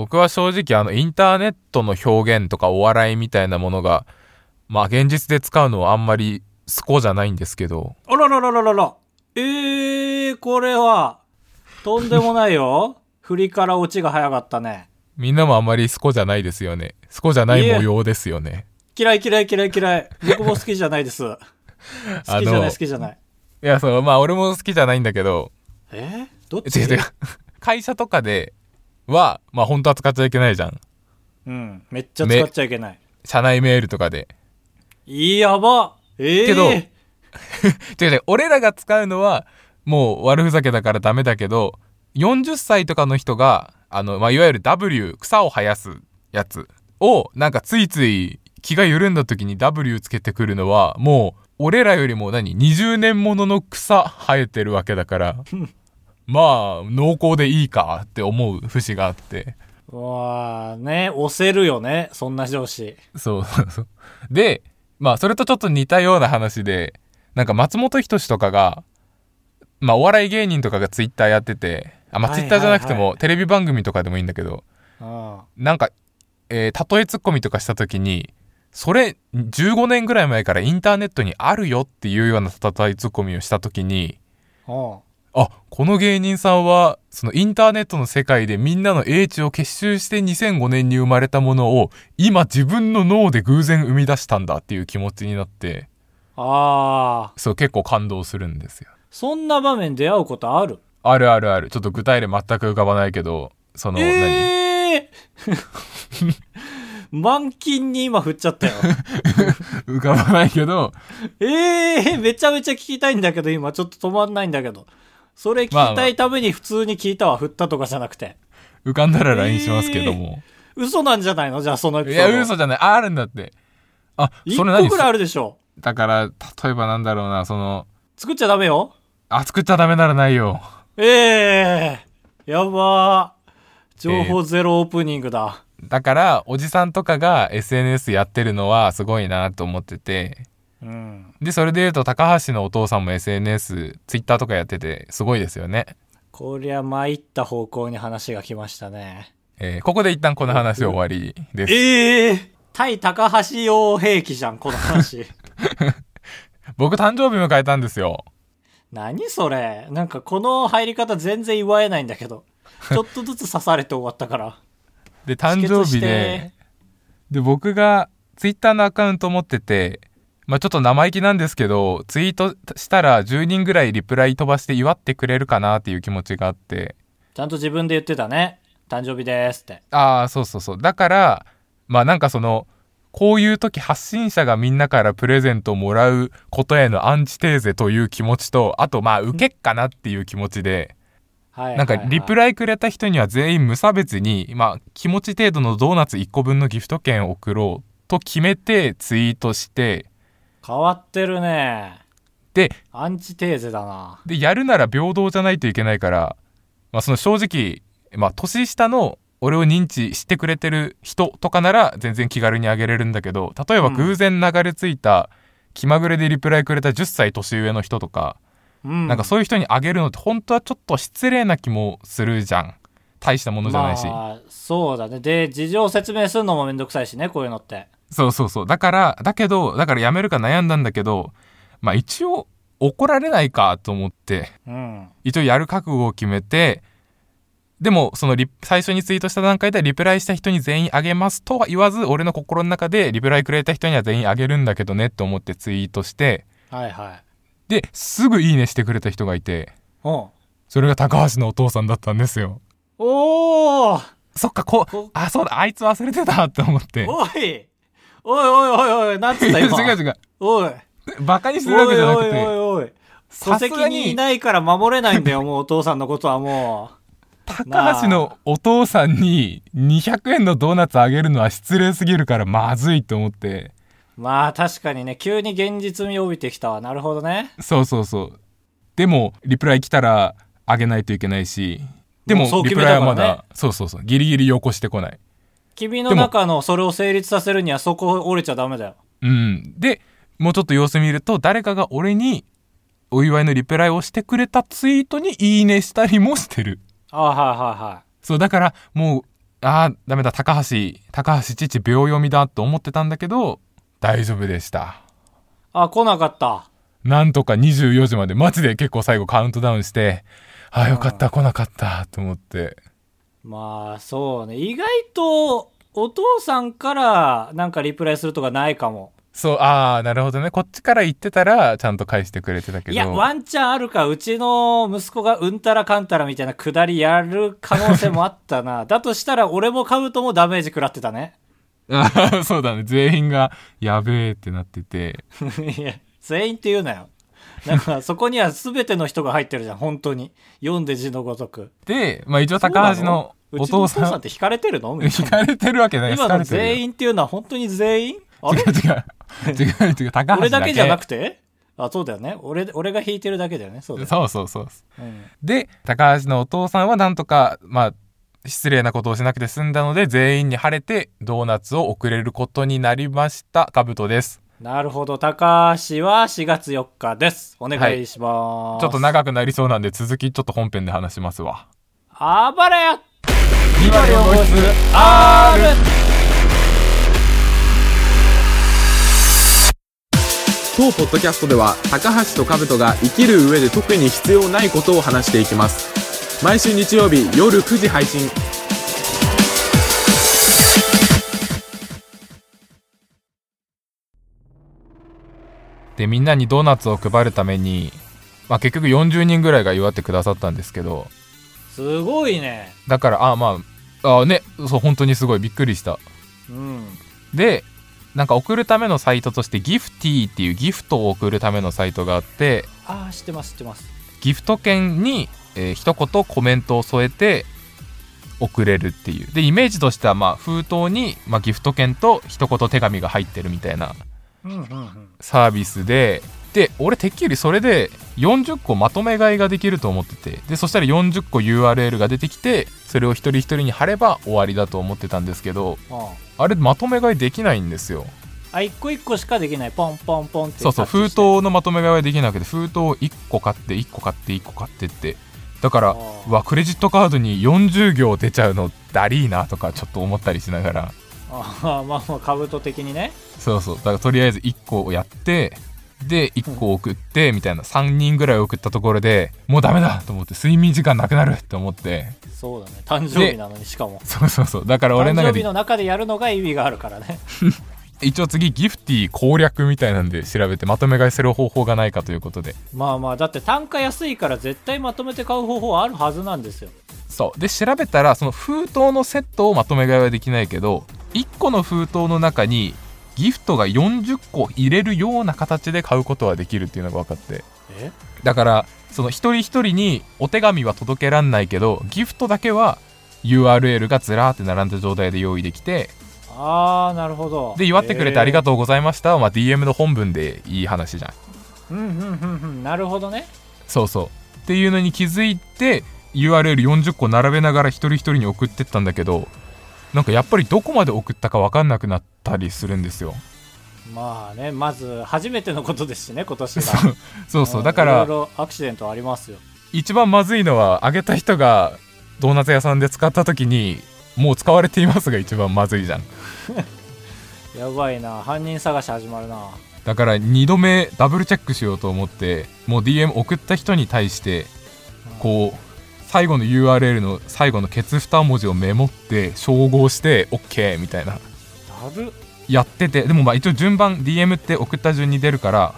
僕は正直あのインターネットの表現とかお笑いみたいなものが、まあ現実で使うのはあんまりスコじゃないんですけど、あらららららら。えー、これは、とんでもないよ。振りから落ちが早かったね。みんなもあんまりスコじゃないですよね。スコじゃない模様ですよね。嫌い嫌い嫌い嫌い。僕も好きじゃないです。好きじゃない好きじゃない。いや、そう、まあ俺も好きじゃないんだけど、え？ー、どっち？違う違う。会社とかでは、まあ本当は使っちゃいけないじゃん。うん。めっちゃ使っちゃいけない。社内メールとかで。いやば。ええー。けど 違う違う、俺らが使うのは、もう悪ふざけだからダメだけど、40歳とかの人が、あの、まあ、いわゆる W、草を生やすやつを、なんかついつい気が緩んだ時に W つけてくるのは、もう、俺らよりも何 ?20 年ものの草生えてるわけだから、まあ、濃厚でいいかって思う節があって。わあね、押せるよね、そんな上司。そうそうそう。で、まあ、それとちょっと似たような話で、なんか松本人志とかが、まあ、お笑い芸人とかがツイッターやってて、あ、まあ、ツイッターじゃなくても、テレビ番組とかでもいいんだけど、うん。なんか、えー例えツッコミとかした時に、それ、15年ぐらい前からインターネットにあるよっていうような例えツッコミをした時に、うん。あ、この芸人さんは、そのインターネットの世界でみんなの英知を結集して2005年に生まれたものを、今自分の脳で偶然生み出したんだっていう気持ちになって、ああ、そう結構感動するんですよ。そんな場面出会うことある？あるあるある。ちょっと具体例全く浮かばないけど、その、何ええー、満金に今振っちゃったよ。浮かばないけど、ええー、めちゃめちゃ聞きたいんだけど、今ちょっと止まんないんだけど。それ聞きたいために普通に聞いたわ、振ったとかじゃなくて。浮かんだら LINE しますけども。嘘なんじゃないの？じゃあそのエピいソード。や、嘘じゃない。あるんだって。あ、一それ何個ぐらいあるでしょ。だから、例えばなんだろうな、その、作っちゃダメよ。あ、作っちゃダメならないよ。ええー、やばー。情報ゼロオープニングだ。だから、おじさんとかが SNS やってるのはすごいなと思ってて、うん。で、それで言うと、高橋のお父さんも SNS、Twitter とかやってて、すごいですよね。こりゃ参った方向に話が来ましたね。えーここで一旦この話終わりです。ええー、対高橋用兵器じゃん、この話。僕誕生日迎えたんですよ。何それなんかこの入り方全然祝えないんだけど。ちょっとずつ刺されて終わったから。で、誕生日で、で、僕が Twitter のアカウント持ってて、まあちょっと生意気なんですけど、ツイートしたら10人ぐらいリプライ飛ばして祝ってくれるかなっていう気持ちがあって、ちゃんと自分で言ってたね。誕生日ですって。ああ、そうそうそう。だから、まあなんかその、こういう時発信者がみんなからプレゼントをもらうことへのアンチテーゼという気持ちと、あとまあ受けっかなっていう気持ちで、はいなんかリプライくれた人には全員無差別に、まあ気持ち程度のドーナツ1個分のギフト券を送ろうと決めてツイートして、変わってるね。で、アンチテーゼだな。で、やるなら平等じゃないといけないから、まあその正直、まあ年下の俺を認知してくれてる人とかなら全然気軽にあげれるんだけど、例えばうん偶然流れ着いた気まぐれでリプライくれた10歳年上の人とか、うん。なんかそういう人にあげるのって本当はちょっと失礼な気もするじゃん。大したものじゃないし。まあ、そうだね。で、事情説明するのもめんどくさいしね、こういうのって。そうそうそう。だから、だけど、だからやめるか悩んだんだけど、まあ一応怒られないかと思って、うん。一応やる覚悟を決めて、でも、そのリ最初にツイートした段階でリプライした人に全員あげますとは言わず、俺の心の中でリプライくれた人には全員あげるんだけどねって思ってツイートして、はいはい。で、すぐいいねしてくれた人がいて、うん。それが高橋のお父さんだったんですよ。おーそっか、こうこ、あ、そうだ、あいつ忘れてたって思って。おいおいおいおいおい、なんつった 違う今。違う。おい。バカにするわけじゃなくおいおいて、おいおい。戸籍にいにないから守れないんだよ、もうお父さんのことはも高橋のお父さんに200円のドーナツあげるのは失礼すぎるからまずいと思って、う。まあ確かにね、急に現実味を帯びてきたわ。なるほどね。そうそうそう。でも、リプライ来たらあげないといけないし、でもリプライはまだ、そうそうそう、ギリギリよこしてこない。君の中のそれを成立させるにはそこ折れちゃダメだよ。うん。で、もうちょっと様子見ると、誰かが俺にお祝いのリプライをしてくれたツイートにいいねしたりもしてる。あはいはいはそう、だから、もう、あーダメだ高橋高橋父秒読みだと思ってたんだけど大丈夫でしたあ、来なかった。なんとか24時までマジで結構最後カウントダウンしてああよかった来なかったと思ってまあ、そうね。意外と、お父さんからなんかリプライするとかないかも。そうああなるほどねこっちから言ってたらちゃんと返してくれてたけどいや、ワンチャンあるか。うちの息子がうんたらかんたらみたいなくだりやる可能性もあったな。だとしたら、俺もカブトもダメージ食らってたね。そうだね全員がやべえってなってて いや、全員って言うなよ。なんか、そこには全ての人が入ってるじゃん、本当に。読んで字のごとく。で、まあ、一応高橋のお父さん。って引かれてるの？引かれてるわけない。今の全員っていうのは本当に全員？あれ？違う違う。違う違う。高橋俺だけじゃなくて？てあ、そうだよね。俺、俺が引いてるだけだよね。そうね。そうそうそうう。ん。で高橋のお父さんはなんとかまあ失礼なことをしなくて済んだので全員に晴れてドーナツを送れることになりました。カブトですなるほど。高橋は4月4日です。お願いします。ちょっと長くなりそうなんで続きちょっと本編で話しますわあばれや今両方室 R! 当ポッドキャストでは高橋と兜が生きる上で特に必要ないことを話していきます毎週日曜日夜9時配信でみんなにドーナツを配るためにまあ結局40人ぐらいが祝ってくださったんですけどすごいね。だからあまああねそう本当にすごいびっくりしたうん。でなんか送るためのサイトとしてギフティーっていうギフトを送るためのサイトがあってああ、知ってます、知ってます。ギフト券に、えー一言コメントを添えて送れるっていうでイメージとしてはまあ封筒に、まあ、ギフト券と一言手紙が入ってるみたいな。サービスで。で俺てっきりそれで40個まとめ買いができると思ってて。でそしたら40個 URL が出てきてそれを一人一人に貼れば終わりだと思ってたんですけどああ。れまとめ買いできないんですよ。あ、一個一個しかできない。ポンポンポンって。そうそう封筒のまとめ買いはできなくて封筒を1個買って1個買って1個買ってって。だからうわクレジットカードに40行出ちゃうのだりーなとかちょっと思ったりしながらああ、まあまあ、カブト的にね。そうそうだからとりあえず1個をやってで1個送ってみたいな3人ぐらい送ったところでもうダメだと思って睡眠時間なくなるって思ってそうだね。誕生日なのに、しかも。そうそうそうだから俺誕生日の中での中でやるのが意味があるからね。一応次ギフティ攻略みたいなんで調べてまとめ買いする方法がないかということで。まあまあ、だって単価安いから絶対まとめて買う方法はあるはずなんですよ。そう。で調べたらその封筒のセットをまとめ買いはできないけど1個の封筒の中にギフトが40個入れるような形で買うことはできるっていうのが分かって。え？だからその一人一人にお手紙は届けらんないけどギフトだけは URL がずらーって並んだ状態で用意できてああ、なるほど。で祝ってくれてありがととうございましたは、まあ、DM の本文でいい話じゃんう。うん、うん、うん、うん。なるほどね。そうそうっていうのに気づいて URL40 個並べながら一人一人に送ってったんだけどなんかやっぱりどこまで送ったか分かんなくなったりするんですよまあね、まず、初めてのことですしね、今年が。そうそううんだからいろいろアクシデントありますよ。一番まずいのはあげた人がドーナツ屋さんで使った時にもう使われていますが一番まずいじゃん。やばいな。犯人探し始まるな。だから2度目ダブルチェックしようと思ってもう DM 送った人に対してこう最後の URL の最後のケツ2文字をメモって照合して OK みたいな。やっててでもまあ一応順番 DM って送った順に出るから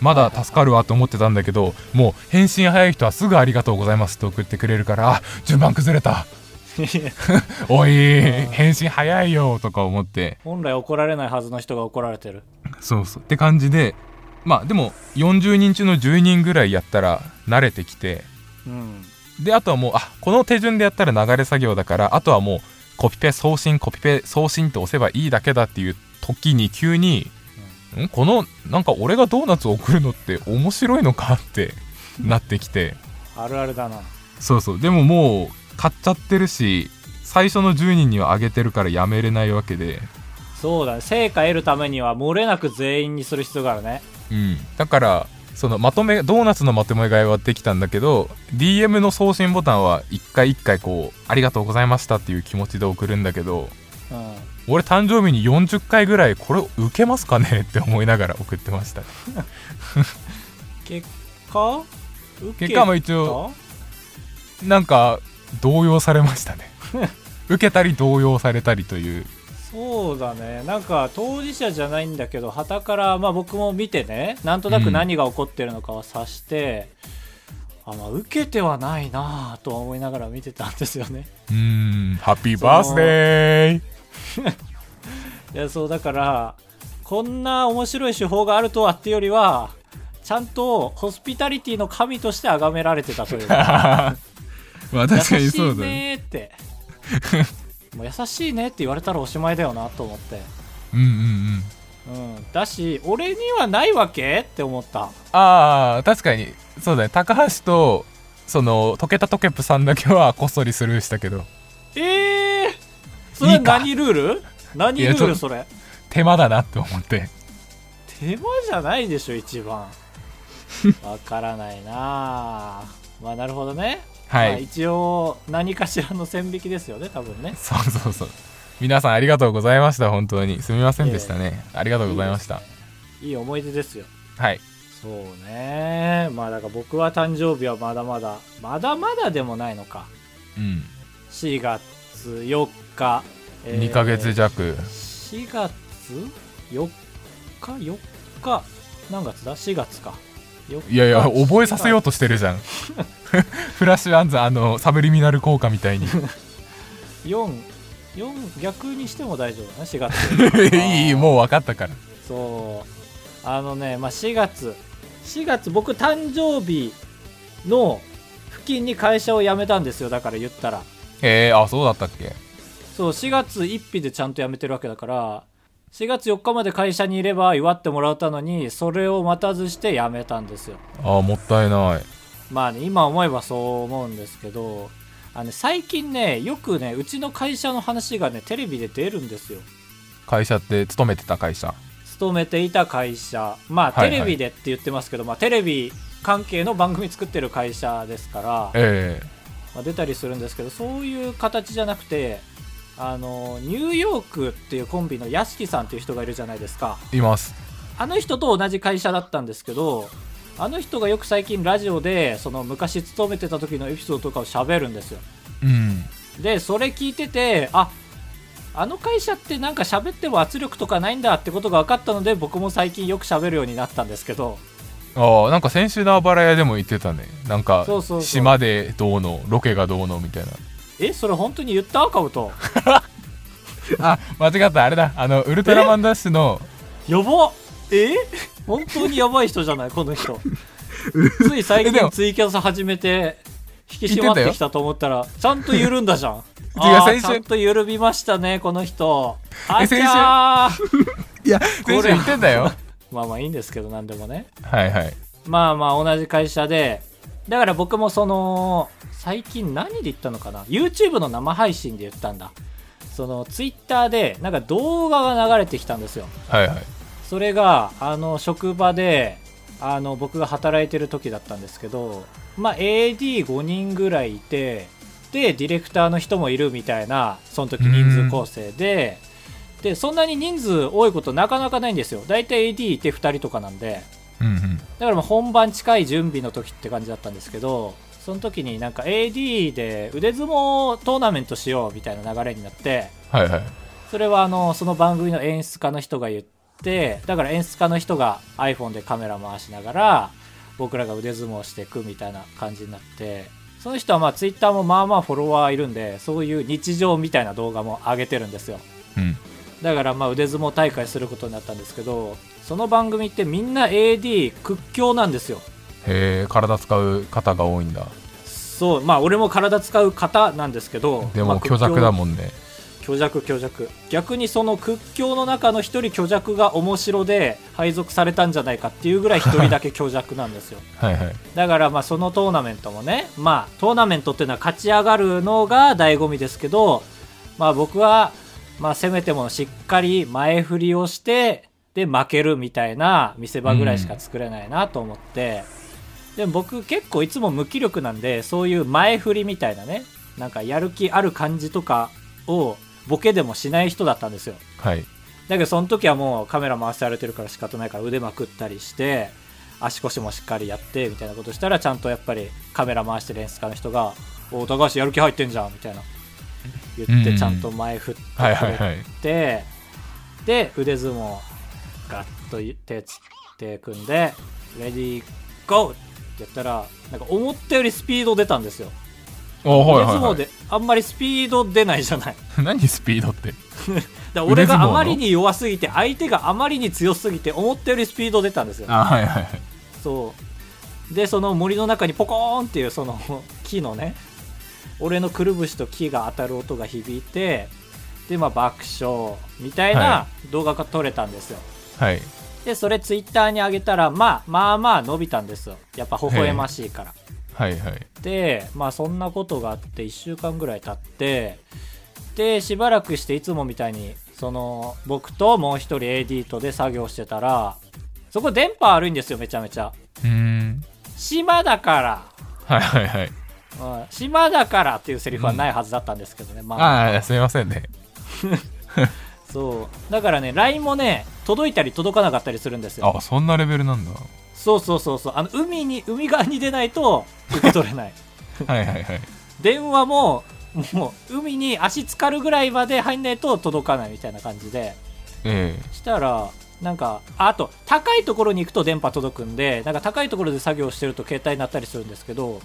まだ助かるわと思ってたんだけどもう返信早い人はすぐありがとうございますって送ってくれるからあ順番崩れた おい返信早いよとか思って。本来怒られないはずの人が怒られてる。そうそう。って感じでまあでも40人中の10人ぐらいやったら慣れてきて。うん。であとはもうあこの手順でやったら流れ作業だからあとはもうコピペ送信コピペ送信って押せばいいだけだっていう時に急に、ん。このなんか俺がドーナツを送るのって面白いのかってなってきて。あるあるだな。そうそう。でももう買っちゃってるし最初の10人にはあげてるからやめれないわけで。そうだね。成果得るためには漏れなく全員にする必要があるね。うん。だからそのまとめドーナツのまとめ買いはできたんだけど DM の送信ボタンは一回一回こう「ありがとうございました」っていう気持ちで送るんだけどうん。俺誕生日に40回ぐらいこれ受けますかね？って思いながら送ってました。結果？受け結果も一応なんか動揺されましたね。受けたり動揺されたりという。そうだね。なんか当事者じゃないんだけど旗から、まあ、僕も見てねなんとなく何が起こってるのかは察して、あまあ、受けてはないなぁとは思いながら見てたんですよね。うーん。ハッピーバースデーいやそうだからこんな面白い手法があるとはっていうよりはちゃんとホスピタリティの神として崇められてたというか まあ確かにそう優しいだねって。もう優しいねって言われたらおしまいだよなと思って。うんうんうん。うん、だし俺にはないわけって思った。ああ確かに。そうだね。高橋とその溶けたトケプさんだけはこっそりスルーしたけど。ええー、それ何ルール？何ルールそれ？手間だなって思って。手間じゃないでしょ一番。わからないなあまあなるほどね、はい、まあ、一応何かしらの線引きですよね多分ね。そうそうそう。皆さんありがとうございました本当に。すみませんでしたね、ありがとうございました。いい思い出ですよ。はい。そうね。まあだから僕は誕生日はまだまだまだまだでもないのか。うん。4月4日、2ヶ月弱。4月？4日？4日？何月だ？4月か。4日いやいや覚えさせようとしてるじゃん。フラッシュアンズあのサブリミナル効果みたいに。4 4逆にしても大丈夫だね4月。いいいいもう分かったから。そう。あのね、まあ、4月。4月僕誕生日の付近に会社を辞めたんですよだから言ったら。えー、あそうだったっけ？そう4月1日でちゃんと辞めてるわけだから4月4日まで会社にいれば祝ってもらったのにそれを待たずして辞めたんですよ。あもったいない。まあね今思えばそう思うんですけどあのね最近ねよくねうちの会社の話がねテレビで出るんですよ。会社って勤めてた会社？勤めていた会社。まあはいはい。テレビでって言ってますけど、まあテレビ関係の番組作ってる会社ですから、え。まあ、出たりするんですけどそういう形じゃなくてあのニューヨークっていうコンビの屋敷さんっていう人がいるじゃないですか。えいます。あの人と同じ会社だったんですけどあの人がよく最近ラジオでその昔勤めてた時のエピソードとかを喋るんですよ。うん。でそれ聞いててああの会社ってなんか喋っても圧力とかないんだってことが分かったので僕も最近よく喋るようになったんですけど。ああなんか先週のあばら屋でも言ってたね。なんか島でどうのロケがどうのみたいなえそれ本当に言った？カブト。あ間違った。あれだ。あのウルトラマンダッシュのやば。え？本当にやばい人じゃない？この人。つい最近ツイキャス始めて引き締まってきたと思ったらちゃんと緩んだじゃん。あー先週ちゃんと緩みましたねこの人。あちえ先週？ゃーいや先週言ってんだよ。まあまあいいんですけど何でもね。はいはい。まあまあ同じ会社でだから僕もその最近何で言ったのかな？YouTube の生配信で言ったんだ。その Twitter でなんか動画が流れてきたんですよ。はいはい。それがあの職場であの僕が働いてる時だったんですけどまあ AD5 人ぐらいいてでディレクターの人もいるみたいなその時人数構成で。でそんなに人数多いことなかなかないんですよ。大体 AD いて2人とかなんでうんうん。だからまあ本番近い準備の時って感じだったんですけどその時になんか AD で腕相撲トーナメントしようみたいな流れになってはいはい。それはあのその番組の演出家の人が言ってだから演出家の人が iPhone でカメラ回しながら僕らが腕相撲していくみたいな感じになってその人はまあ Twitter もまあまあフォロワーいるんでそういう日常みたいな動画も上げてるんですよ。うん。だからまあ腕相撲大会することになったんですけどその番組ってみんな AD 屈強なんですよ。へえ体使う方が多いんだ。そうまあ俺も体使う方なんですけどまあでも虚弱だもんね。虚弱虚弱。逆にその屈強の中の一人虚弱が面白で配属されたんじゃないかっていうぐらい一人だけ虚弱なんですよ。はいはい。だからまあそのトーナメントもねまあトーナメントっていうのは勝ち上がるのが醍醐味ですけどまあ僕はまあせめてもしっかり前振りをしてで負けるみたいな見せ場ぐらいしか作れないなと思って、でも僕結構いつも無気力なんでそういう前振りみたいなねなんかやる気ある感じとかをボケでもしない人だったんですよはい。だけどその時はもうカメラ回されてるから仕方ないから腕まくったりして足腰もしっかりやってみたいなことしたらちゃんとやっぱりカメラ回してる演出家の人が「お高橋やる気入ってんじゃん」みたいな言うんうんってちゃんと前振って。てで腕相撲ガッと手つ手組んで「レディーゴー!」ってやったらなんか思ったよりスピード出たんですよおはい腕相撲はい、であんまりスピード出ないじゃないはい。何スピードって？だ俺があまりに弱すぎて相手があまりに強すぎて思ったよりスピード出たんですよあはいはいはい。そうでその森の中にポコーンっていうその 木のね俺のくるぶしと木が当たる音が響いてでまあ爆笑みたいなは動画が撮れたんですよ、はい。でそれツイッターに上げたらまあまあまあ伸びたんですよ。やっぱ微笑ましいから。はい。はい。でまあそんなことがあって1週間ぐらい経ってでしばらくしていつもみたいにその僕ともう一人 AD とで作業してたらそこ電波悪いんですよめちゃめちゃ。うーん。島だから。はいはいはい。うん。島だからっていうセリフはないはずだったんですけどね、まあ。ああ、すみませんね。そうだからね LINE もね届いたり届かなかったりするんですよ。あ、そんなレベルなんだ。そうそうそうそう。あの海に海側に出ないと受け取れない。はいはいはい。電話ももう海に足浸かるぐらいまで入んないと届かないみたいな感じで。えしたらなんかああと高いところに行くと電波届くんでなんか高いところで作業してると携帯になったりするんですけど、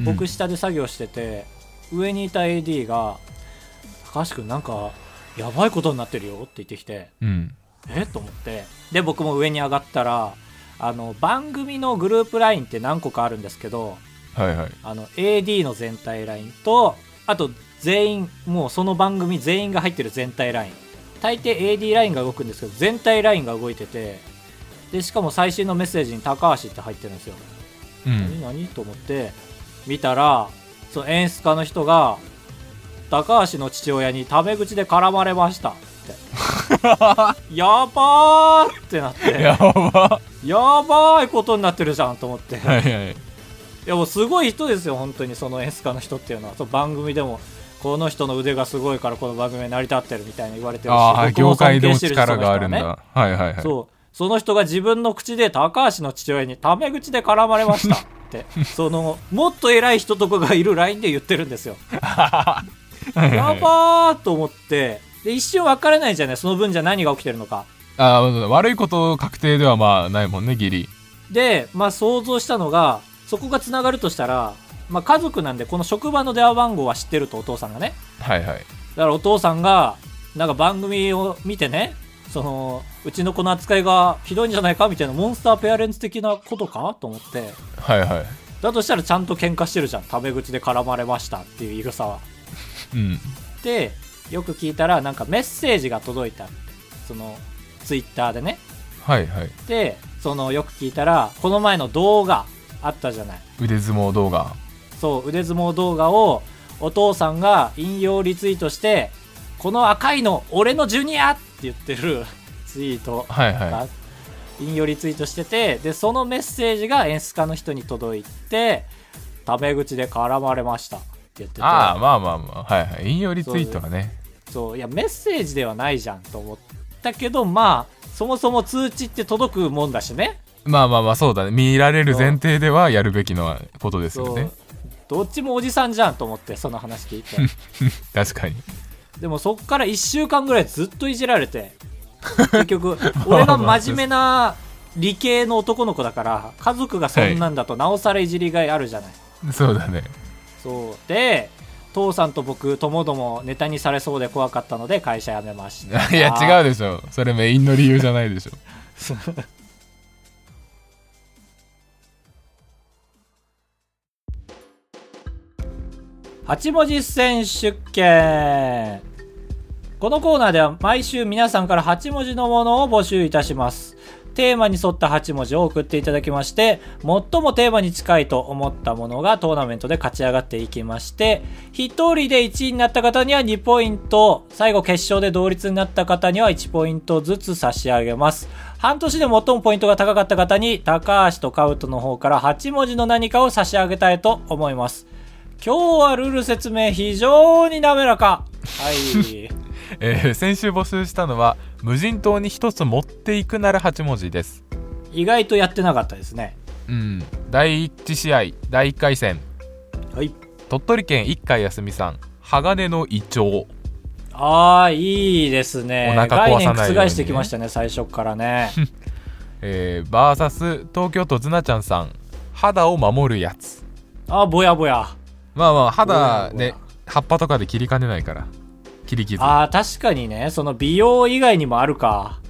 え僕下で作業してて上にいた AD が「高橋君なんかやばいことになってるよ」って言ってきてうん。え？と思ってで僕も上に上がったらあの番組のグループ LINE って何個かあるんですけどはいはい。あの AD の全体 LINE とあと全員もうその番組全員が入ってる全体 LINE 大抵 AD ラインが動くんですけど全体 LINE が動いててでしかも最新のメッセージに高橋って入ってるんですよ、うん。何？何？と思って見たらその演出家の人が高橋の父親にタメ口で絡まれましたって やばーってなってやば。やばいことになってるじゃんと思ってはいはい。いやもうすごい人ですよ本当にその演出家の人っていうのはそう番組でもこの人の腕がすごいからこの番組は成り立ってるみたいに言われてるしあ業界でも力があるんだ。はいはいはい。ねそうその人が自分の口で高橋の父親にタメ口で絡まれましたって そのもっと偉い人とかがいる LINE で言ってるんですよ やばーと思って。で一瞬分からないじゃないその分じゃ何が起きてるのか。あー悪いこと確定ではまあないもんね、ギリ。で、まあ、想像したのがそこがつながるとしたら、まあ、家族なんでこの職場の電話番号は知ってるとお父さんがね。はいはい。だからお父さんがなんか番組を見てねそのうちの子の扱いがひどいんじゃないかみたいなモンスターペアレンツ的なことかと思って。はいはい。だとしたらちゃんと喧嘩してるじゃん。タメ口で絡まれましたっていう言い草はうん。でよく聞いたらなんかメッセージが届いたそのツイッターでねはいはい。でそのよく聞いたらこの前の動画あったじゃない腕相撲動画。そう腕相撲動画をお父さんが引用リツイートして「この赤いの俺のジュニア!」って言ってる ツイートはいはが引用リツイートしててでそのメッセージが演出家の人に届いてタメ口で絡まれましたって言っててい。ああ、まあまあまあ。はいはい。引用リツイートはね。そういやメッセージではないじゃんと思ったけどまあそもそも通知って届くもんだしねまあまあまあ、そうだね。見られる前提ではやるべきのことですよね。どっちもおじさんじゃんと思ってその話聞いて 確かに。でもそっから1週間ぐらいずっといじられて結局 俺が真面目な理系の男の子だから家族がそんなんだとなおさらいじりがいあるじゃない、そうだね。そうで父さんと僕ともどもネタにされそうで怖かったので会社辞めました いや、違うでしょ。それメインの理由じゃないでしょ。8文字選手権このコーナーでは毎週皆さんから8文字のものを募集いたしますテーマに沿った8文字を送っていただきまして、最もテーマに近いと思ったものがトーナメントで勝ち上がっていきまして、1人で1位になった方には2ポイント、最後決勝で同率になった方には1ポイントずつ差し上げます。半年で最もポイントが高かった方に、高橋とカウトの方から8文字の何かを差し上げたいと思います。今日はルール説明非常に滑らか。はい。えー先週募集したのは無人島に一つ持っていくなら8文字です意外とやってなかったですね。うん第1試合第1回戦はい。鳥取県一回休みさん鋼のイチョウああ、いいですね。お腹壊さないようにね覆してきましたね、最初からね。えー、バーサス東京都ズナちゃんさん肌を守るやつあー、ぼやぼや。まあまあ肌ねや葉っぱとかで切りかねないから切り傷あああ、確かにね、その美容以外にもあるか。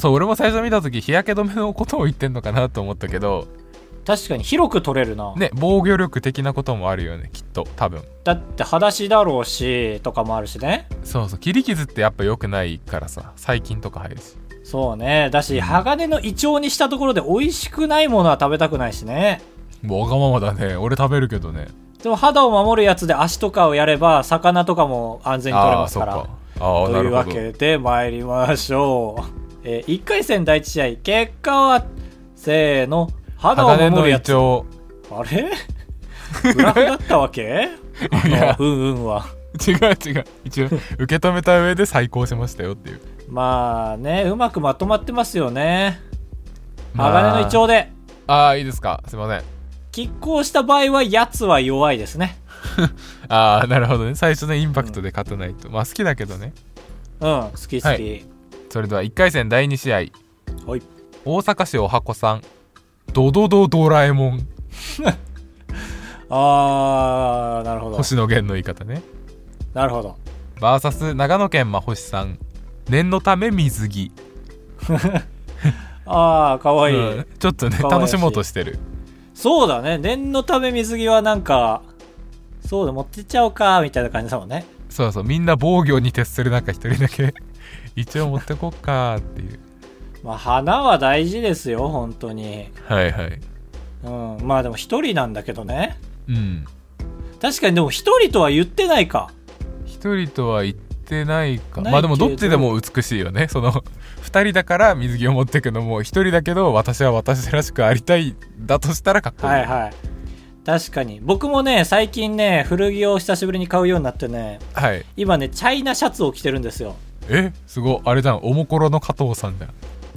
そう俺も最初見た時日焼け止めのことを言ってんのかなと思ったけど確かに広く取れるな。ね防御力的なこともあるよねきっと多分だって裸足だろうし、とかもあるしね。そうそう切り傷ってやっぱ良くないからさ細菌とか入るしそうね。だし、鋼の胃腸にしたところで美味しくないものは食べたくないしね。わがままだね俺食べるけどねでも肌を守るやつで足とかをやれば、魚とかも安全に取れますから。とないうわけで参りましょう。え1回戦第1試合、結果は、せーの、肌を守るやつ。あれ？グラフだったわけ？うんうんは。違う違う。一応受け止めた上で最高しましたよっていう。まあね、うまくまとまってますよね。まあ。鋼の胃腸で、ああいいですか。すいません拮抗した場合は、やつは弱いですね。ああなるほどね。最初のインパクトで勝たないと、まあ好きだけどね。うん、好き好き。ははい。それでは1回戦第2試合。大阪市おはこさん。ドドドドラえもん。あー、なるほど。星野源の言い方ね。なるほど。バーサス長野県ま星さん。念のため水着、あー、かわいい。うん。ちょっとね楽しもうとしてるそうだね。念のため水着はなんか、そうだ、持ってっちゃおうか、みたいな感じだもんね。そうそうみんな防御に徹する中一人だけ 一応持ってこっかっていうまあ、花は大事ですよ、本当に。はいはいうん。まあでも一人なんだけどね。うん確かにでも一人とは言ってないか。一人とは言ってないかないまあでもどっちでも美しいよねその二人だから水着を持ってくのも一人だけど私は私らしくありたいだとしたらかっこいい、はいはい。確かに。僕もね、最近ね、古着を久しぶりに買うようになってね、はい。今ね、チャイナシャツを着てるんですよ。え？すごい。あれじゃんおもころの加藤さんじゃん。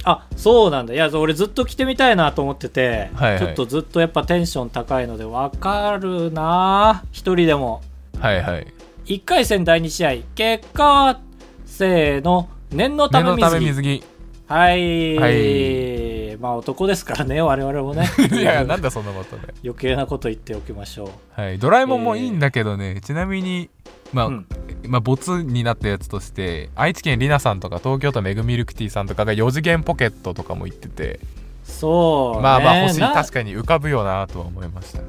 あ、そうなんだ。いや、俺ずっと着てみたいなと思ってて、はいはい。ちょっとずっとやっぱテンション高いので、わかるな。一人でも。はいはい。1回戦第2試合、結果は、せーの、念のため水着。め水着はい。はいまあ男ですからね、我々もね。いやなんだそんなことで余計なこと言っておきましょう。はいドラえもんもいいんだけどね、ちなみにまあ、うんまあ、ボツになったやつとして愛知県りなさんとか東京都めぐミルクティーさんとかが4次元ポケットとかも言っててそう、ね。まあまあ星な確かに浮かぶよなとは思いましたね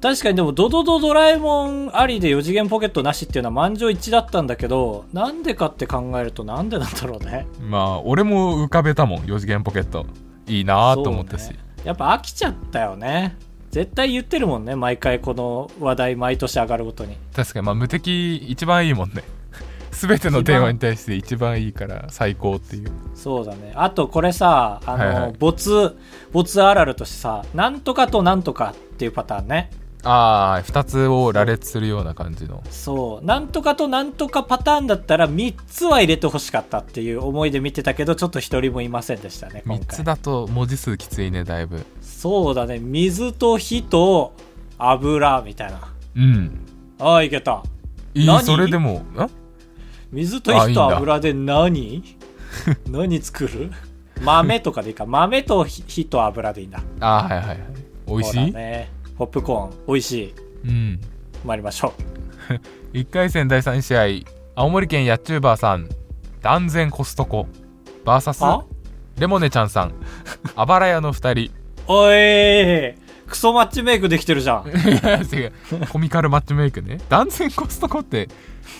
確かにでも、ドドドドラえもんありで4次元ポケットなしっていうのは満場一致だったんだけど、なんでかって考えるとなんでなんだろうね。まあ俺も浮かべたもん4次元ポケットいいなと思ったし、ねやっぱ飽きちゃったよね。絶対言ってるもんね、毎回この話題毎年上がるごとに。確かにまあ無敵一番いいもんね 全てのテーマに対して一番いいから最高っていうそうだね。あとこれさ、あの、はいはい没、没あるあるとしてさ、なんとかとなんとかっていうパターンね。ああ2つを羅列するような感じのそう。なんとかとなんとかパターンだったら3つは入れてほしかったっていう思いで見てたけど、ちょっと一人もいませんでしたね、今3回。つだと文字数きついねだいぶそうだね。水と火と油みたいな。うんああ、いけた。いい何？それでもん水と火と油で何？何作る？豆とかでいいか。豆と火火と油でいいんだ。あーはいはいはい美味しい、だね。ポップコーン、美味しい。うん。参りましょ1 回戦第3試合青森県ヤッチューバーさん断然コストコ。VS あ？レモネちゃんさん。あばら屋の2人。う。おいクソマッチメイクできてるじゃん。コミカルマッチメイクね。断然コストコって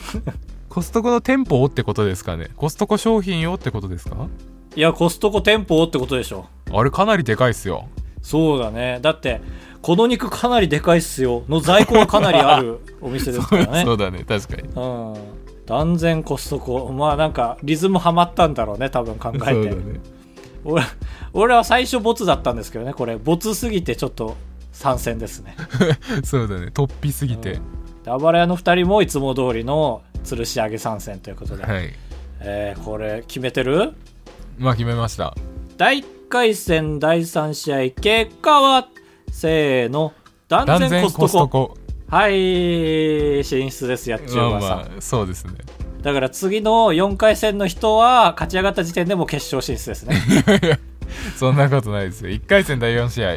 コストコの店舗をってことですかね。コストコ商品をってことですか？いいやコストコ店舗ってことでしょ。あれかなりでかいっすよ。そうだね。だってこの肉かなりでかいっすよ。の在庫がかなりある お店ですからね。そうだね。確かに。うん。断然コストコ。まあなんかリズムハマったんだろうね多分考えて、そうだね。俺俺は最初ボツだったんですけどねこれ。ボツすぎてちょっと参戦ですね。そうだね。突飛すぎて、であばら屋の2人もいつも通りの吊るし上げ参戦ということで、はい。えーこれ決めてる？まあ決めました。第1回戦第3試合結果は？せーの。断然コストコ。はい進出ですやっちゅうまあまあそうですね。だから次の4回戦の人は勝ち上がった時点でもう決勝進出ですね。そんなことないですよ。1回戦第4試合。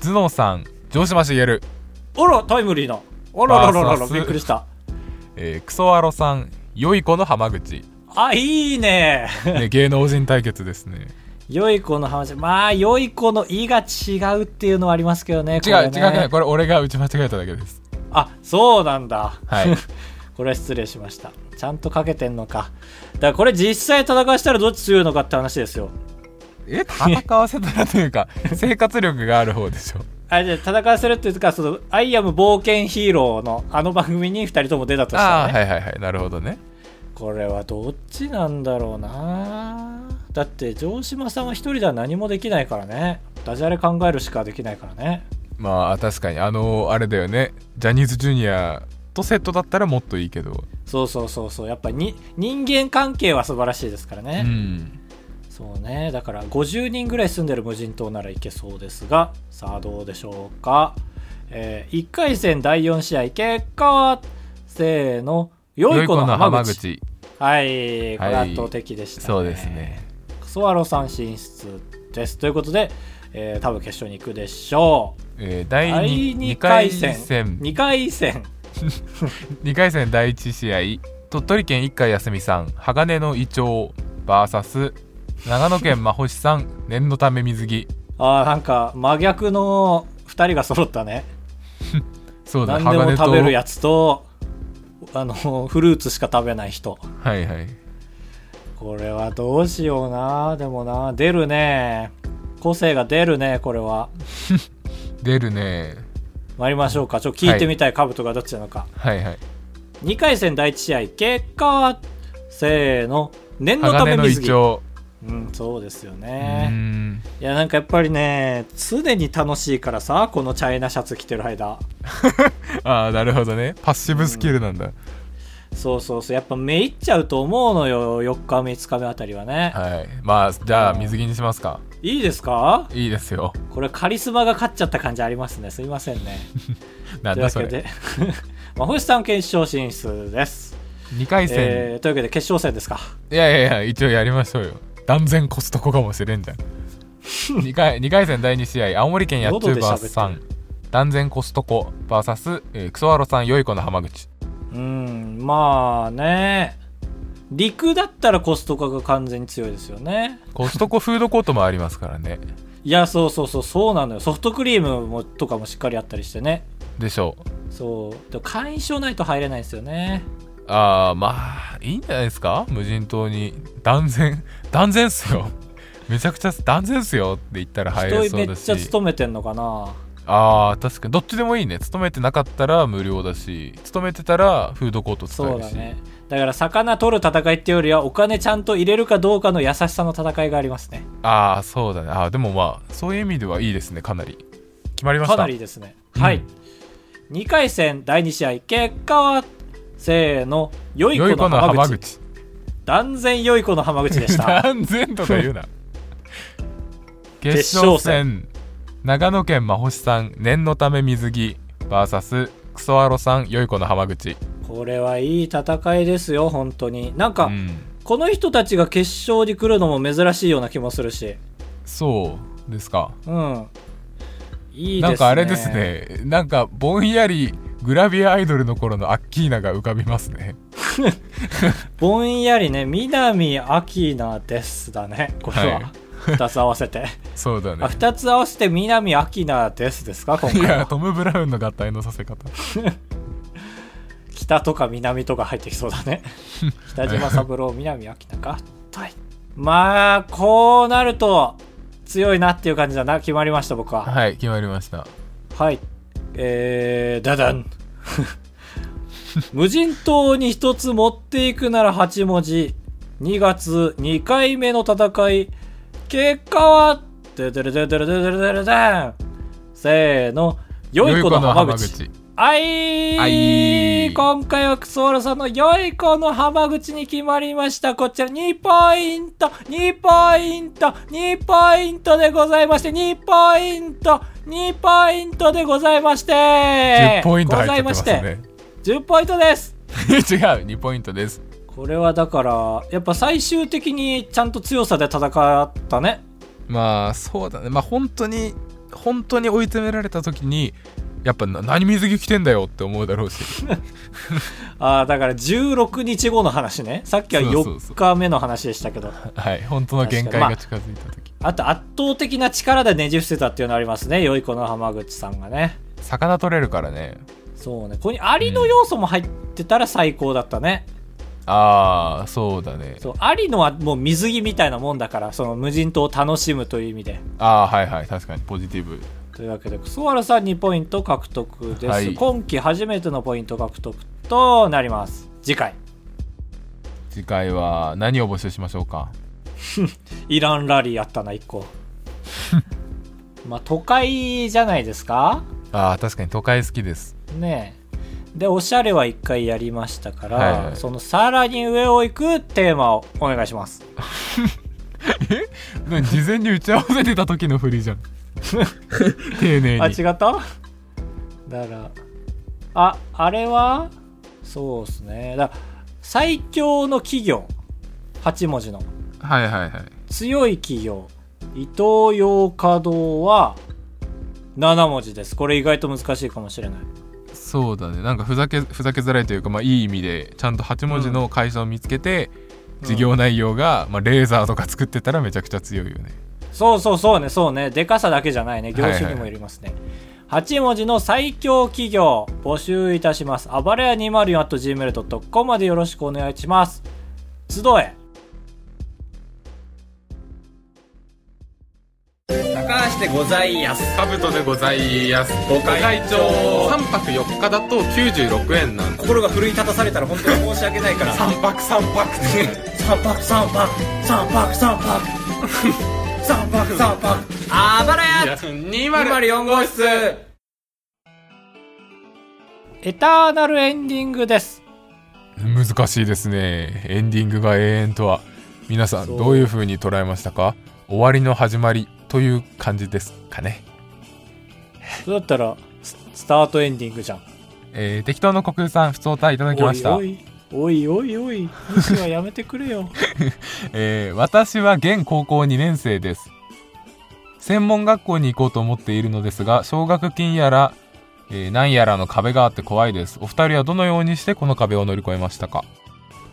頭脳さん城島茂、あらタイムリーな。あらららららびっくりした。えークソアロさん良い子の浜口、あいいね。ね、芸能人対決ですね良い子の話。まあ良い子の「い」が違うっていうのはありますけどね違う、これ違ねう。ねこれ俺が打ち間違えただけです。あそうなんだ。はい。これは失礼しました。ちゃんとかけてんのか。だからこれ実際戦わしたらどっち強いのかって話ですよ。え戦わせたらというか 生活力がある方でしょ。あじゃあ戦わせるっていうかその「アイアム冒険ヒーロー」のあの番組に2人とも出たとしたああらね、はいはいはい。なるほどね。これはどっちなんだろうなだって城島さんは一人では何もできないからね。ダジャレ考えるしかできないからね。まあ確かに。あのあれだよね。ジャニーズジュニアとセットだったらもっといいけど。そうそうそうそう。やっぱりに人間関係は素晴らしいですからうね、ん。そうね。だから50人ぐらい住んでる無人島ならいけそうですが。さあどうでしょうか、え1回戦第4試合結果はせーの良い子の浜口。はい。これ圧倒的でしたね、そうですねクソワロさん進出です。ということで、えー多分決勝に行くでしょう。えー第第 2, 2回回戦。戦2回戦。2回戦 第1試合。鳥取県一回休みさん。鋼のイチョウ VS 長野県真星さん。念のため水着。あーなんか真逆の2人が揃ったね。そうだ何でも食べるやつとあのフルーツしか食べない人。はいはいこれはどうしような。でもな出るね。個性が出るねこれは。出るね。参りましょうか。ちょっと聞いてみたい、カブトがどっちなのか。はいはい。2回戦第1試合結果はせーの。念のため水着。うんそうですよね。ん。いやなんかやっぱりね常に楽しいからさこのチャイナシャツ着てる間。ああなるほどね。パッシブスキルなんだ、そうそうそう。やっぱめいっちゃうと思うのよ。4日目5日目あたりはね、はい。まあじゃあ水着にしますか。い、いですか？いいですよ。これカリスマが勝っちゃった感じありますね。すいませんね。なんだそれ。というわけで。まあ星さん決勝進出です、2回戦、えーというわけで決勝戦ですか。いやいやいや一応やりましょうよ。断然コストコかもしれんじゃん。2回二回戦第2試合青森県やっちゅうバースさん。断然コストコ VS、えークソワロさん良い子の浜口うんまあね。陸だったらコストコが完全に強いですよね。コストコフードコートもありますからね。いやそうそうそうそうなのよ。ソフトクリームもとかもしっかりあったりしてね。でしょう。そう。でも会員証ないと入れないですよね。ああまあいいんじゃないですか？無人島に断然 断然っすよ。めちゃくちゃ断然っすよって言ったら入れ人めっそうだしちゃ勤めてんのかなああ確かに。どっちでもいいね。勤めてなかったら無料だし勤めてたらフードコート使えるし。そうだね。だから魚取る戦いっていうよりはお金ちゃんと入れるかどうかの優しさの戦いがありますね。ああそうだね。ああでもまあそういう意味ではいいですね。かなり。決まりました。かなりですね、うん。はい2回戦第2試合結果はせーの良い子のの浜口。断然良い子の浜口でした。断然とか言うな。決勝戦長野県真星さん念のため水着 VS クソワロさん良い子の浜口。これはいい戦いですよ本当に。なんか、うん。この人たちが決勝に来るのも珍しいような気もするし。そうですか。うん。いいですね。なんかあれですね。なんかぼんやりグラビアアイドルの頃のアッキーナが浮かびますね。ぼんやりね南明菜ですだねこれは、はい2つ合わせて。そうだね。あ2つ合わせて南明菜ですですか今いやトム・ブラウンの合体のさせ方。北とか南とか入ってきそうだね。北島三郎南明菜合体まあこうなると強いなっていう感じだな。決まりました僕は。はい決まりました。はい。えー、ダダン。無人島に一つ持っていくなら8文字。2月2回目の戦い結果はドゥドゥルドゥドゥルドゥドゥルドゥルダンせーの良い子の浜口。あいあい。今回はクソワラさんの良い子の浜口に決まりました。こちら2ポイント、2ポイント、2ポイントでございまして、2ポイント、2ポイントでございまして、10ポイント入っちゃってますございまねして。10ポイントです。違う2ポイントですこれはだから、やっぱ最終的にちゃんと強さで戦ったね。まあそうだねまあ本当に本当に追い詰められた時にやっぱな何水着着てんだよって思うだろうし ああ、だから16日後の話ね。さっきはそうそうそう4日目の話でしたけど。はい本当の限界が近づいた時、あと圧倒的な力でねじ伏せたっていうのありますね。良い子の浜口さんがね。魚取れるからねそうね。ここにアリの要素も入ってたら最高だったね。ああそうだねそう。アリのはもう水着みたいなもんだから、その無人島を楽しむという意味で。ああはいはい確かにポジティブというわけで、クソワラさん2ポイント獲得です。はい今季初めてのポイント獲得となります。次回。次回は何を募集しましょうか？イランラリーあったな、1個。まあ、都会じゃないですか？ああ確かに都会好きですねえでおしゃれは一回やりましたから、はいはい。そのさらに上を行くテーマをお願いします。何事前に打ち合わせてた時の振りじゃん。丁寧に。あ違った？だからああれは？そうですね。だ最強の企業。8文字の。はいはいはい。強い企業。伊東洋華堂は7文字です。これ意外と難しいかもしれないそうだね。なんかふざけふざけづらいというかまあいい意味でちゃんと8文字の会社を見つけて、事業内容が、まあ、レーザーとか作ってたらめちゃくちゃ強いよね。そうそうそうねそうね。でかさだけじゃないね。業種にはいはい。もよりますね、8文字の最強企業募集いたします。あばれや 204.gmail.com までよろしくお願いします。集え高橋でございやす。カブトでございます。ご会長。3泊4日だと96円なんで心が奮い立たされたら本当に申し訳ないから。3泊3泊三泊三泊。三泊三泊。三泊三泊。あばらや。204号室。エターナルエンディングです。難しいですね。エンディングが永遠とは。皆さんどういう風に捉えましたか？終わりの始まりという感じですかねそうだったらススタートエンディングじゃんえー、適当の国さん、ふつおたいただきました。おいおいおいおい無視はやめてくれよ えー私は現高校2年生です。専門学校に行こうと思っているのですが、奨学金やら、えー何やらの壁があって怖いです。お二人はどのようにしてこの壁を乗り越えましたか？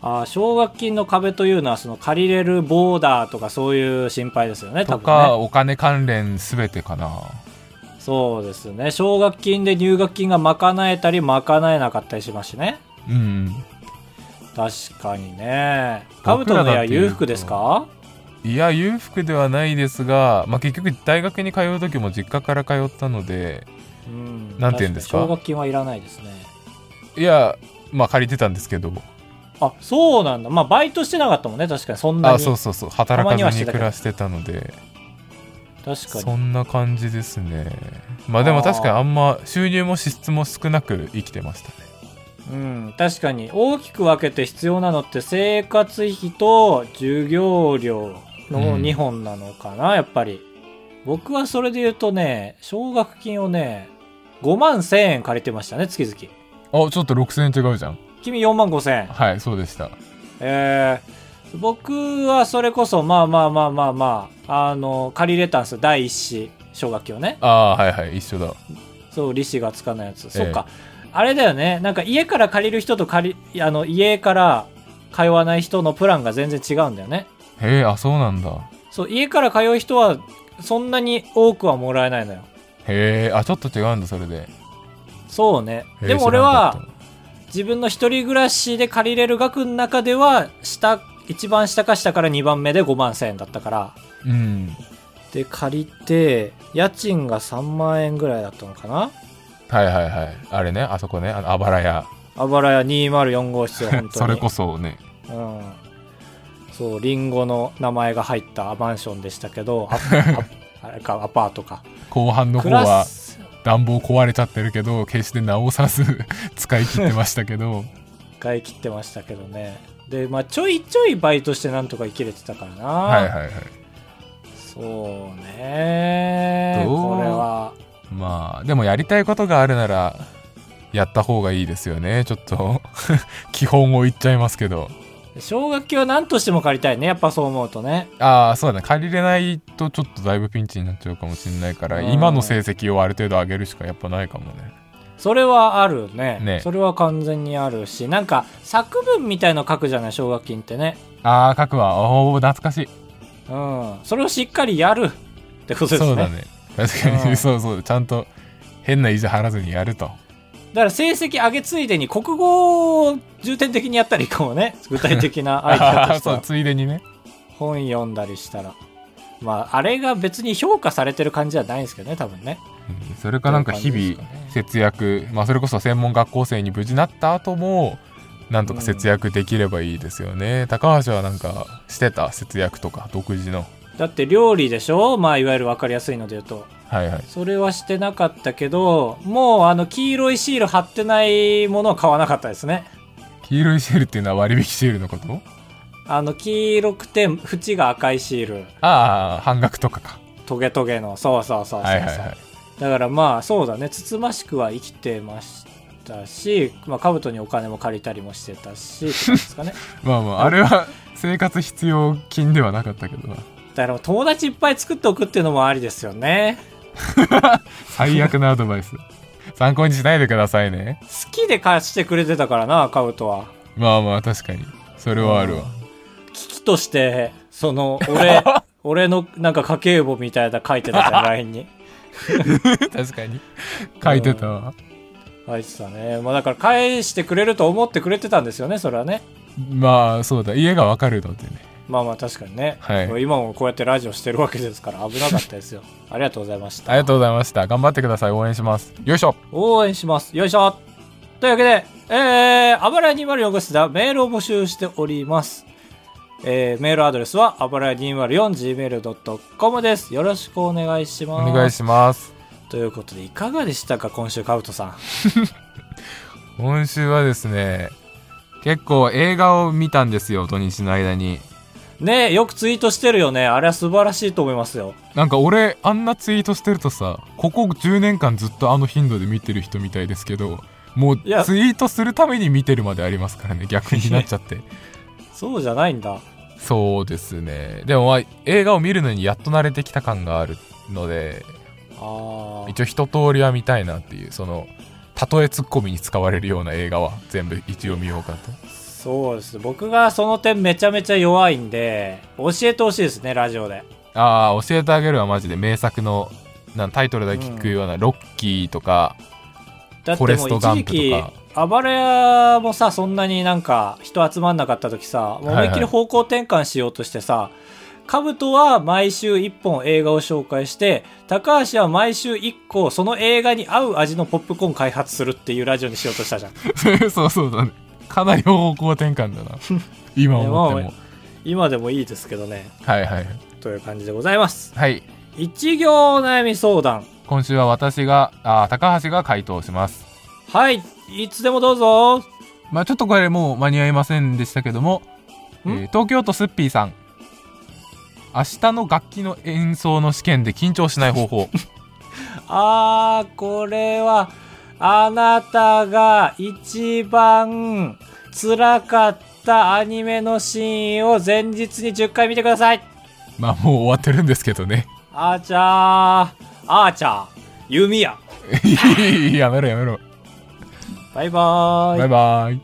あー奨学金の壁というのはその借りれるボーダーとかそういう心配ですよねとか、ね。お金関連すべてかな。そうですね。奨学金で入学金が賄えたり賄えなかったりしますしね。うん。確かにね。カブトの部屋裕福ですか？いや、裕福ではないですが、まあ、結局大学に通う時も実家から通ったので、うん。なんて言うんですか？奨学金はいらないですね。いや、まあ借りてたんですけど、あそうなんだ。まあバイトしてなかったもんね。確かに。そんなに。あ、そうそうそう、働かずに暮らしてたので、確かに。そんな感じですね。まあでも確かにあんま収入も支出も少なく生きてましたね。うん。確かに。大きく分けて必要なのって生活費と授業料のうん。2本なのかな、やっぱり。僕はそれで言うとね奨学金をね5万1000円借りてましたね月々。あちょっと6000円違うじゃん君4万5000円はいそうでした。えー、僕はそれこそまあまあまあまあまああの借りれたんですよ第一子奨学金をね。ああはいはい一緒だ。そう利子がつかないやつ、えそっか。あれだよね。なんか家から借りる人と借りあの家から通わない人のプランが全然違うんだよね。へえあそうなんだ。そう家から通う人はそんなに多くはもらえないのよ。へえあちょっと違うんだそれで。そうね。でも俺は自分の一人暮らしで借りれる額の中では下一番下か下から2番目で5万1000円だったから。うん。で借りて家賃が3万円ぐらいだったのかな。はいはいはい。あれねあそこねあばら屋あばら屋204号室よ 本当に。それこそね。うん。そうリンゴの名前が入ったマンションでしたけど あれかアパートか。後半の方は。ス暖房壊れちゃってるけど決して直さず 使い切ってましたけど。使い切ってましたけどね。でまあちょいちょいバイトしてなんとか生きれてたからな。はいはいはい。そうね。どう？これは。まあでもやりたいことがあるならやった方がいいですよね。ちょっと。基本を言っちゃいますけど奨学金は何としても借りたいね。やっぱそう思うとね。ああそうだね。借りれないとちょっとだいぶピンチになっちゃうかもしれないからうん。今の成績をある程度上げるしかやっぱないかもね。それはあるね。ね。それは完全にあるしなんか作文みたいの書くじゃない奨学金ってね。ああ書くわ。おお懐かしい。うん。それをしっかりやるってことですね。そうだね。確かうん。にそうそう。ちゃんと変な意地張らずにやるとだから成績上げついでに国語を重点的にやったらいいかもね 具体的なアイデアとしてそうはついでにね。本読んだりしたら。まああれが別に評価されてる感じじゃないんですけどね多分ね。うんそれかなんか日々節約まあそれこそ専門学校生に無事なった後もなんとか節約できればいいですよね、高橋はなんかしてた節約とか独自のだって料理でしょ？まあいわゆる分かりやすいので言うと。はいはい。それはしてなかったけどもうあの黄色いシール貼ってないものは買わなかったですね。黄色いシールっていうのは割引シールのこと？あの黄色くて縁が赤いシール。ああ半額とかか。トゲトゲの。そうそうそうそうそう、はいはいはい。だからまあそうだね。つつましくは生きてましたしまあ兜にお金も借りたりもしてたしなんですかね。まあまああれは生活必要金ではなかったけどなだから友達いっぱい作っておくっていうのもありですよね。最悪なアドバイス。参考にしないでくださいね。好きで貸してくれてたからなカブトは。まあまあ確かに。それはあるわ。危機としてその俺 俺のなんか家計簿みたいな書いてたじゃん LINE に。確かに。書いてたわ。書いてたね。まあだから返してくれると思ってくれてたんですよねそれはね。まあそうだ。家がわかるのでねまあまあ確かにね、はい。今もこうやってラジオしてるわけですから危なかったですよ。ありがとうございました。ありがとうございました。頑張ってください。応援します。よいしょ。応援します。よいしょ。というわけでえー、あばらや204号室ではメールを募集しております。えー、メールアドレスはあばらや 204gmail.com です。よろしくお願いしおます。願いします。ということでいかがでしたか今週カウトさん。今週はですね結構映画を見たんですよ土日の間にねよくツイートしてるよね。あれは素晴らしいと思いますよ。なんか俺あんなツイートしてるとさここ10年間ずっとあの頻度で見てる人みたいですけどもうツイートするために見てるまでありますからね 逆になっちゃって。そうじゃないんだ。そうですね。でもまあ映画を見るのにやっと慣れてきた感があるのでああ一応一通りは見たいなっていうその例えツッコミに使われるような映画は全部一応見ようかとそうです僕がその点めちゃめちゃ弱いんで教えてほしいですねラジオで。ああ教えてあげるわマジで名作のなんタイトルだけ聞くような、ロッキーとかフォレストガンプとか。期あばれ屋もさそんなになんか人集まんなかった時さ思いっきり方向転換しようとしてさ、カブトは毎週1本映画を紹介して高橋は毎週1個その映画に合う味のポップコーン開発するっていうラジオにしようとしたじゃん。そうそうだねかなり方向転換だな。今思っても。今でもいいですけどね。はいはい。という感じでございます。はい。一行お悩み相談。今週は私があ高橋が回答します。はい。いつでもどうぞ。まあちょっとこれもう間に合いませんでしたけども、えんー東京都すっぴーさん。明日の楽器の演奏の試験で緊張しない方法。あーこれはあなたが一番辛かったアニメのシーンを前日に10回見てください。まあもう終わってるんですけどね。あーちゃーあーちゃー弓矢。やめろやめろ。バイバーイ。バイバイ